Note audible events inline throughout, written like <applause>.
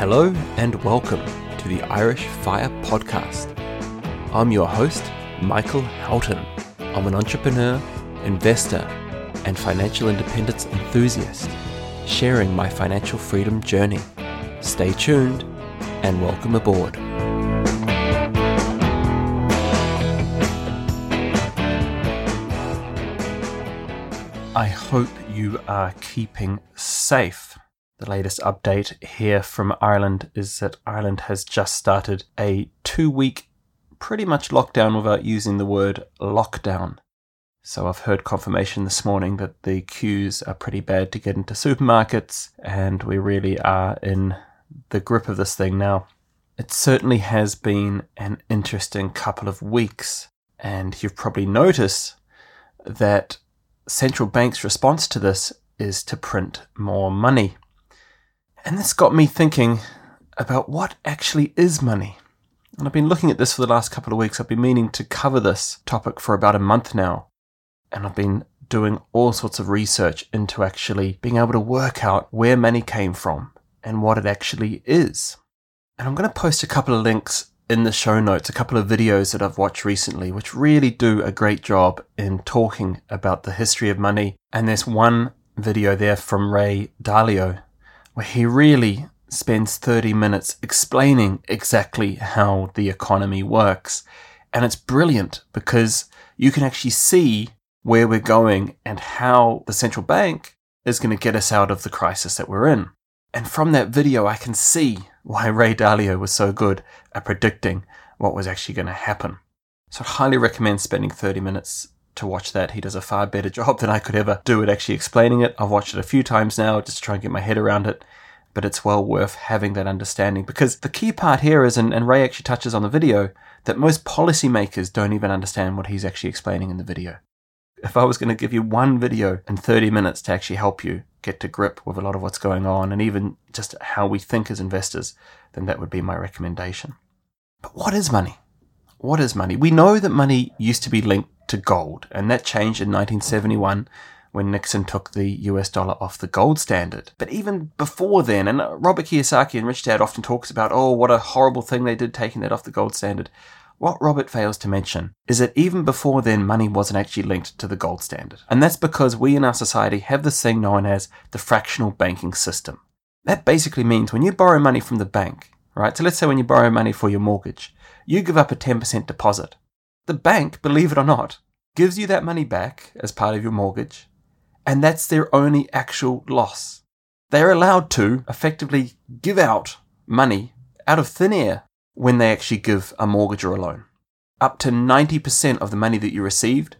Hello and welcome to the Irish Fire Podcast. I'm your host, Michael Houghton. I'm an entrepreneur, investor, and financial independence enthusiast, sharing my financial freedom journey. Stay tuned and welcome aboard. I hope you are keeping safe. The latest update here from Ireland is that Ireland has just started a two week, pretty much lockdown without using the word lockdown. So I've heard confirmation this morning that the queues are pretty bad to get into supermarkets, and we really are in the grip of this thing now. It certainly has been an interesting couple of weeks, and you've probably noticed that central bank's response to this is to print more money. And this got me thinking about what actually is money. And I've been looking at this for the last couple of weeks. I've been meaning to cover this topic for about a month now. And I've been doing all sorts of research into actually being able to work out where money came from and what it actually is. And I'm going to post a couple of links in the show notes, a couple of videos that I've watched recently, which really do a great job in talking about the history of money. And there's one video there from Ray Dalio, where he really spends 30 minutes explaining exactly how the economy works. And it's brilliant because you can actually see where we're going and how the central bank is going to get us out of the crisis that we're in. And from that video, I can see why Ray Dalio was so good at predicting what was actually going to happen. So I highly recommend spending 30 minutes to watch that. He does a far better job than I could ever do at actually explaining it. I've watched it a few times now just to try and get my head around it, but it's well worth having that understanding because the key part here is, and, and Ray actually touches on the video, that most policymakers don't even understand what he's actually explaining in the video. If I was going to give you one video in 30 minutes to actually help you get to grip with a lot of what's going on and even just how we think as investors, then that would be my recommendation. But what is money? What is money? We know that money used to be linked to gold, and that changed in 1971 when Nixon took the US dollar off the gold standard. But even before then, and Robert Kiyosaki and Rich Dad often talks about, oh, what a horrible thing they did taking that off the gold standard. What Robert fails to mention is that even before then, money wasn't actually linked to the gold standard. And that's because we in our society have this thing known as the fractional banking system. That basically means when you borrow money from the bank, right? So let's say when you borrow money for your mortgage, you give up a 10% deposit. The bank, believe it or not, gives you that money back as part of your mortgage, and that's their only actual loss. They're allowed to effectively give out money out of thin air when they actually give a mortgage or a loan. Up to 90% of the money that you received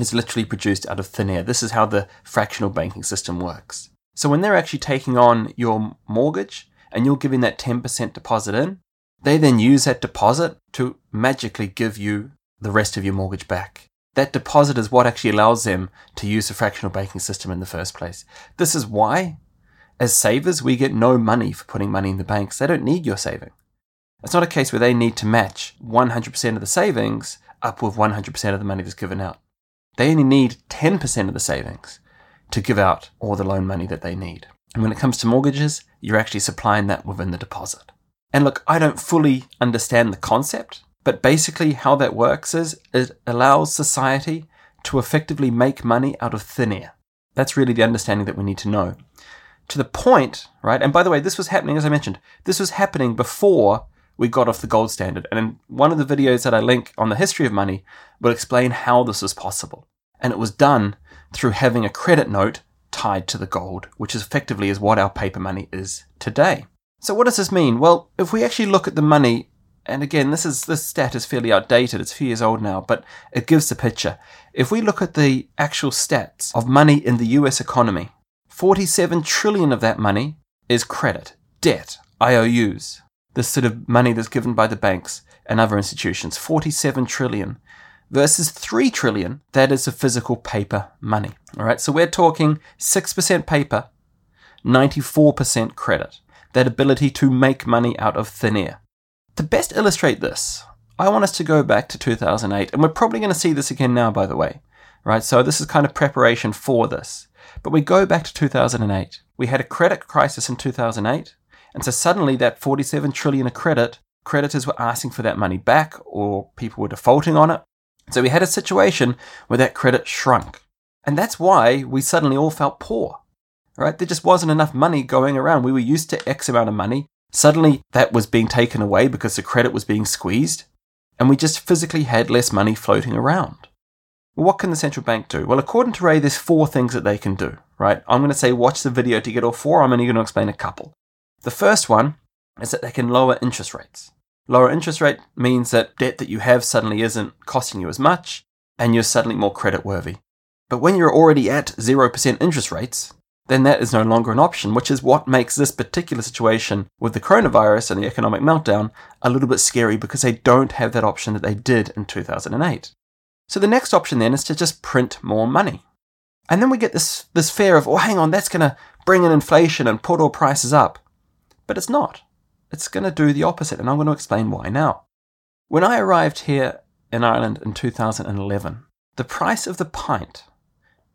is literally produced out of thin air. This is how the fractional banking system works. So when they're actually taking on your mortgage and you're giving that 10% deposit in, they then use that deposit to magically give you the rest of your mortgage back. That deposit is what actually allows them to use the fractional banking system in the first place. This is why, as savers, we get no money for putting money in the banks. They don't need your saving. It's not a case where they need to match 100% of the savings up with 100% of the money that's given out. They only need 10% of the savings to give out all the loan money that they need. And when it comes to mortgages, you're actually supplying that within the deposit. And look, I don't fully understand the concept, but basically how that works is it allows society to effectively make money out of thin air. That's really the understanding that we need to know. To the point, right? And by the way, this was happening, as I mentioned, this was happening before we got off the gold standard. And in one of the videos that I link on the history of money will explain how this was possible. And it was done through having a credit note tied to the gold, which is effectively is what our paper money is today. So what does this mean? Well, if we actually look at the money, and again, this is this stat is fairly outdated, it's a few years old now, but it gives the picture. If we look at the actual stats of money in the US economy, 47 trillion of that money is credit, debt, IOUs the sort of money that's given by the banks and other institutions 47 trillion versus 3 trillion that is the physical paper money all right? So we're talking 6% paper 94% credit that ability to make money out of thin air to best illustrate this i want us to go back to 2008 and we're probably going to see this again now by the way right so this is kind of preparation for this but we go back to 2008 we had a credit crisis in 2008 And so suddenly that 47 trillion of credit, creditors were asking for that money back or people were defaulting on it. So we had a situation where that credit shrunk. And that's why we suddenly all felt poor. Right? There just wasn't enough money going around. We were used to X amount of money. Suddenly that was being taken away because the credit was being squeezed. And we just physically had less money floating around. Well, what can the central bank do? Well, according to Ray, there's four things that they can do, right? I'm going to say watch the video to get all four. I'm only going to explain a couple. The first one is that they can lower interest rates. Lower interest rate means that debt that you have suddenly isn't costing you as much and you're suddenly more credit worthy. But when you're already at 0% interest rates, then that is no longer an option, which is what makes this particular situation with the coronavirus and the economic meltdown a little bit scary because they don't have that option that they did in 2008. So the next option then is to just print more money. And then we get this, this fear of, oh, hang on, that's going to bring in inflation and put all prices up. But it's not. It's going to do the opposite, and I'm going to explain why now. When I arrived here in Ireland in 2011, the price of the pint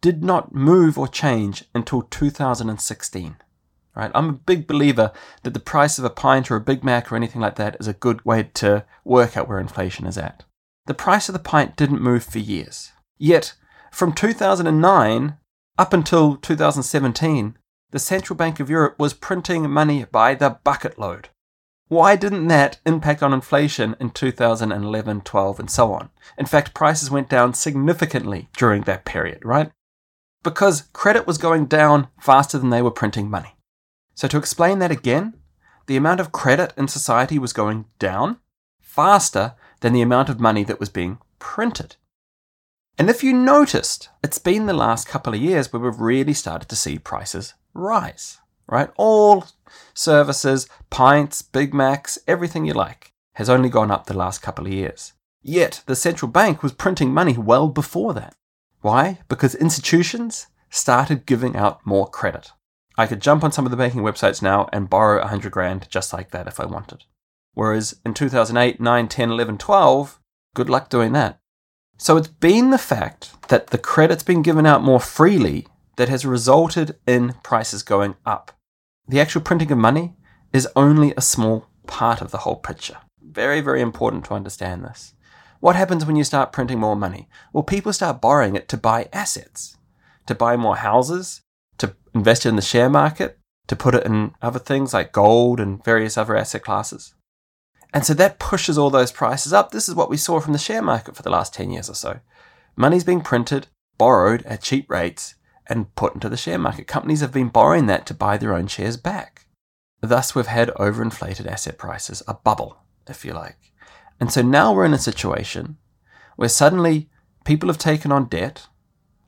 did not move or change until 2016. Right? I'm a big believer that the price of a pint or a Big Mac or anything like that is a good way to work out where inflation is at the price of the pint didn't move for years. Yet, from 2009 up until 2017, the Central Bank of Europe was printing money by the bucket load. Why didn't that impact on inflation in 2011, 12, and so on? In fact, prices went down significantly during that period, right? Because credit was going down faster than they were printing money. So, to explain that again, the amount of credit in society was going down faster than the amount of money that was being printed. And if you noticed, it's been the last couple of years where we've really started to see prices rise, right? All services, pints, Big Macs, everything you like has only gone up the last couple of years. Yet the central bank was printing money well before that. Why? Because institutions started giving out more credit. I could jump on some of the banking websites now and borrow 100 grand just like that if I wanted. Whereas in 2008, 9, 10, 11, 12, good luck doing that. So it's been the fact that the credit's been given out more freely that has resulted in prices going up. The actual printing of money is only a small part of the whole picture. Very, very important to understand this. What happens when you start printing more money? Well, people start borrowing it to buy assets, to buy more houses, to invest in the share market, to put it in other things like gold and various other asset classes. And so that pushes all those prices up. This is what we saw from the share market for the last 10 years or so. Money's being printed, borrowed at cheap rates, and put into the share market. Companies have been borrowing that to buy their own shares back. Thus, we've had overinflated asset prices, a bubble, if you like. And so now we're in a situation where suddenly people have taken on debt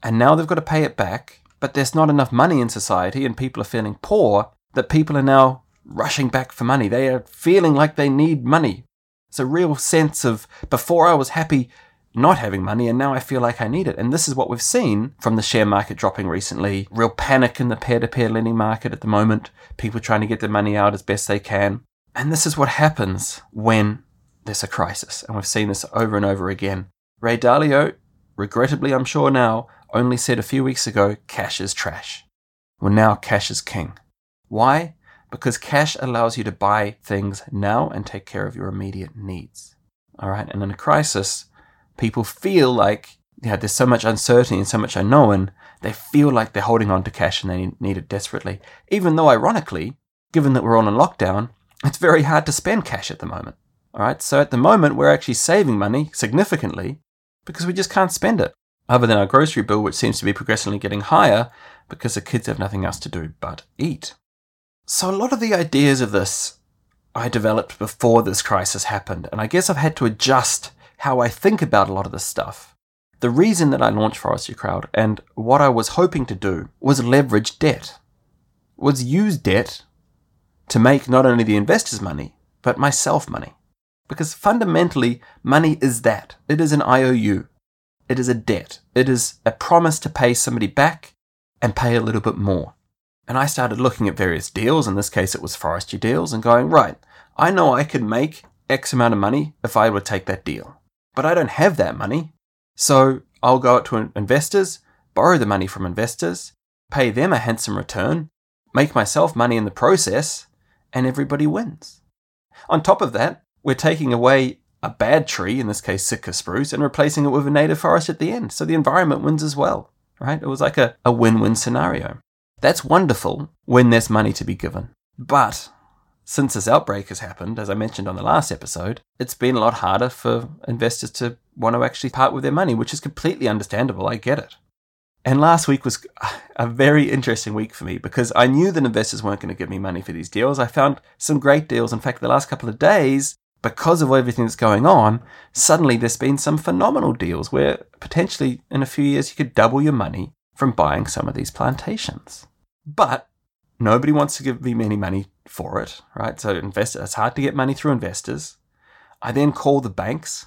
and now they've got to pay it back, but there's not enough money in society and people are feeling poor that people are now rushing back for money. They are feeling like they need money. It's a real sense of before I was happy not having money and now I feel like I need it. And this is what we've seen from the share market dropping recently. Real panic in the peer to peer lending market at the moment. People trying to get their money out as best they can. And this is what happens when there's a crisis. And we've seen this over and over again. Ray Dalio, regrettably, I'm sure now, only said a few weeks ago cash is trash. Well, now cash is king. Why? because cash allows you to buy things now and take care of your immediate needs. All right. And in a crisis, people feel like yeah, there's so much uncertainty and so much unknown, they feel like they're holding on to cash and they need it desperately. Even though, ironically, given that we're on a lockdown, it's very hard to spend cash at the moment. All right. So at the moment, we're actually saving money significantly because we just can't spend it, other than our grocery bill, which seems to be progressively getting higher because the kids have nothing else to do but eat. So, a lot of the ideas of this I developed before this crisis happened, and I guess I've had to adjust how I think about a lot of this stuff. The reason that I launched Forestry Crowd and what I was hoping to do was leverage debt, was use debt to make not only the investors money, but myself money. Because fundamentally, money is that. It is an IOU. It is a debt. It is a promise to pay somebody back and pay a little bit more. And I started looking at various deals, in this case it was forestry deals, and going, right, I know I could make X amount of money if I would take that deal. But I don't have that money. So I'll go out to investors, borrow the money from investors, pay them a handsome return, make myself money in the process, and everybody wins. On top of that, we're taking away a bad tree, in this case Sitka spruce, and replacing it with a native forest at the end. So the environment wins as well, right? It was like a, a win win scenario. That's wonderful when there's money to be given. But since this outbreak has happened, as I mentioned on the last episode, it's been a lot harder for investors to want to actually part with their money, which is completely understandable. I get it. And last week was a very interesting week for me because I knew that investors weren't going to give me money for these deals. I found some great deals. In fact, the last couple of days, because of everything that's going on, suddenly there's been some phenomenal deals where potentially in a few years you could double your money from buying some of these plantations. But nobody wants to give me any money for it, right? So investors, it's hard to get money through investors. I then call the banks.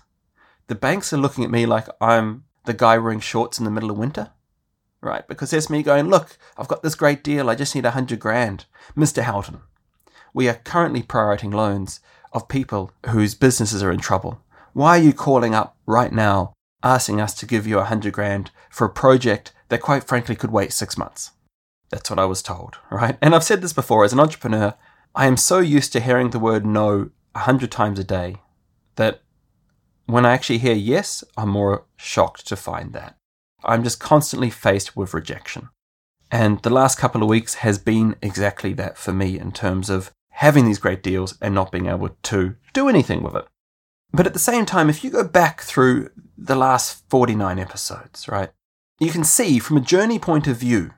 The banks are looking at me like I'm the guy wearing shorts in the middle of winter right? Because there's me going, look, I've got this great deal. I just need a hundred grand. Mr. Houghton, we are currently prioritizing loans of people whose businesses are in trouble. Why are you calling up right now asking us to give you a hundred grand for a project that quite frankly could wait six months? That's what I was told, <laughs> right? And I've said this before as an entrepreneur, I am so used to hearing the word no a hundred times a day that when I actually hear yes, I'm more shocked to find that. I'm just constantly faced with rejection. And the last couple of weeks has been exactly that for me in terms of having these great deals and not being able to do anything with it. But at the same time, if you go back through the last 49 episodes, right, you can see from a journey point of view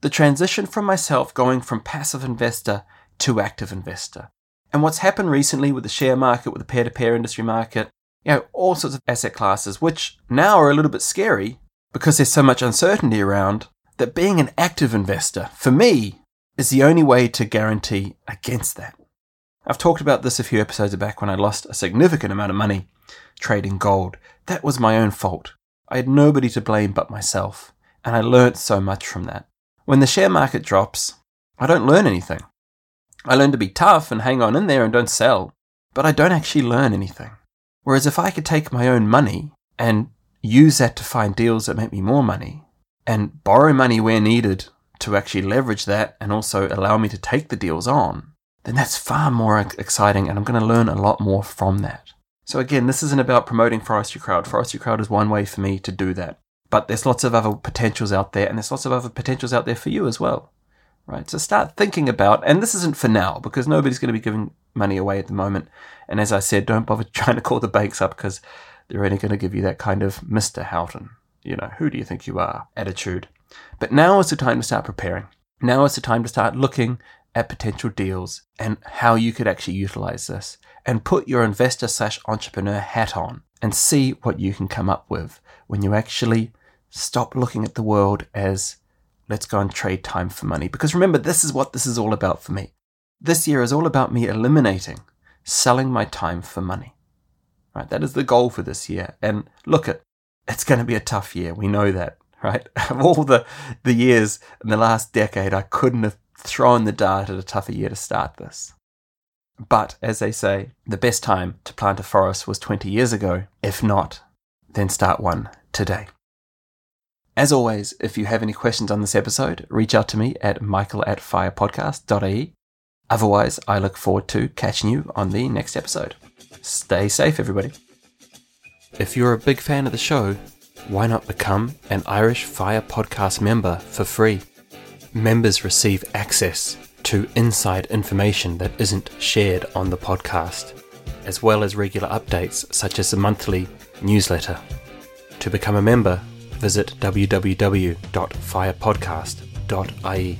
the transition from myself going from passive investor to active investor. And what's happened recently with the share market, with the peer to peer industry market, you know, all sorts of asset classes, which now are a little bit scary because there's so much uncertainty around that being an active investor, for me, is the only way to guarantee against that. I've talked about this a few episodes back when I lost a significant amount of money trading gold. That was my own fault. I had nobody to blame but myself, and I learnt so much from that. When the share market drops, I don't learn anything. I learn to be tough and hang on in there and don't sell, but I don't actually learn anything. Whereas if I could take my own money and use that to find deals that make me more money and borrow money where needed to actually leverage that and also allow me to take the deals on, then that's far more exciting and I'm going to learn a lot more from that. So again, this isn't about promoting Forestry Crowd. Forestry Crowd is one way for me to do that. But there's lots of other potentials out there and there's lots of other potentials out there for you as well. Right? So start thinking about, and this isn't for now because nobody's going to be giving money away at the moment. And as I said, don't bother <laughs> trying to call the banks up because they're only going to give you that kind of Mr. Houghton, you know, who do you think you are attitude. But now is the time to start preparing. Now is the time to start looking at potential deals and how you could actually utilize this and put your investor slash entrepreneur hat on and see what you can come up with when you actually stop looking at the world as let's go and trade time for money. Because remember, this is what this is all about for me. This year is all about me eliminating selling my time for money. Right? That is the goal for this year. And look at it's going to be a tough year. We know that, right? <laughs> Of all the the years in the last decade, I couldn't have thrown the dart at a tougher year to start this. But as they say, the best time to plant a forest was 20 years ago. If not, then start one today. As always, if you have any questions on this episode, reach out to me at michael at firepodcast.ie. Otherwise, I look forward to catching you on the next episode. Stay safe, everybody. If you're a big fan of the show, why not become an Irish Fire Podcast member for free? Members receive access to inside information that isn't shared on the podcast, as well as regular updates such as the monthly newsletter. To become a member, visit www.firepodcast.ie.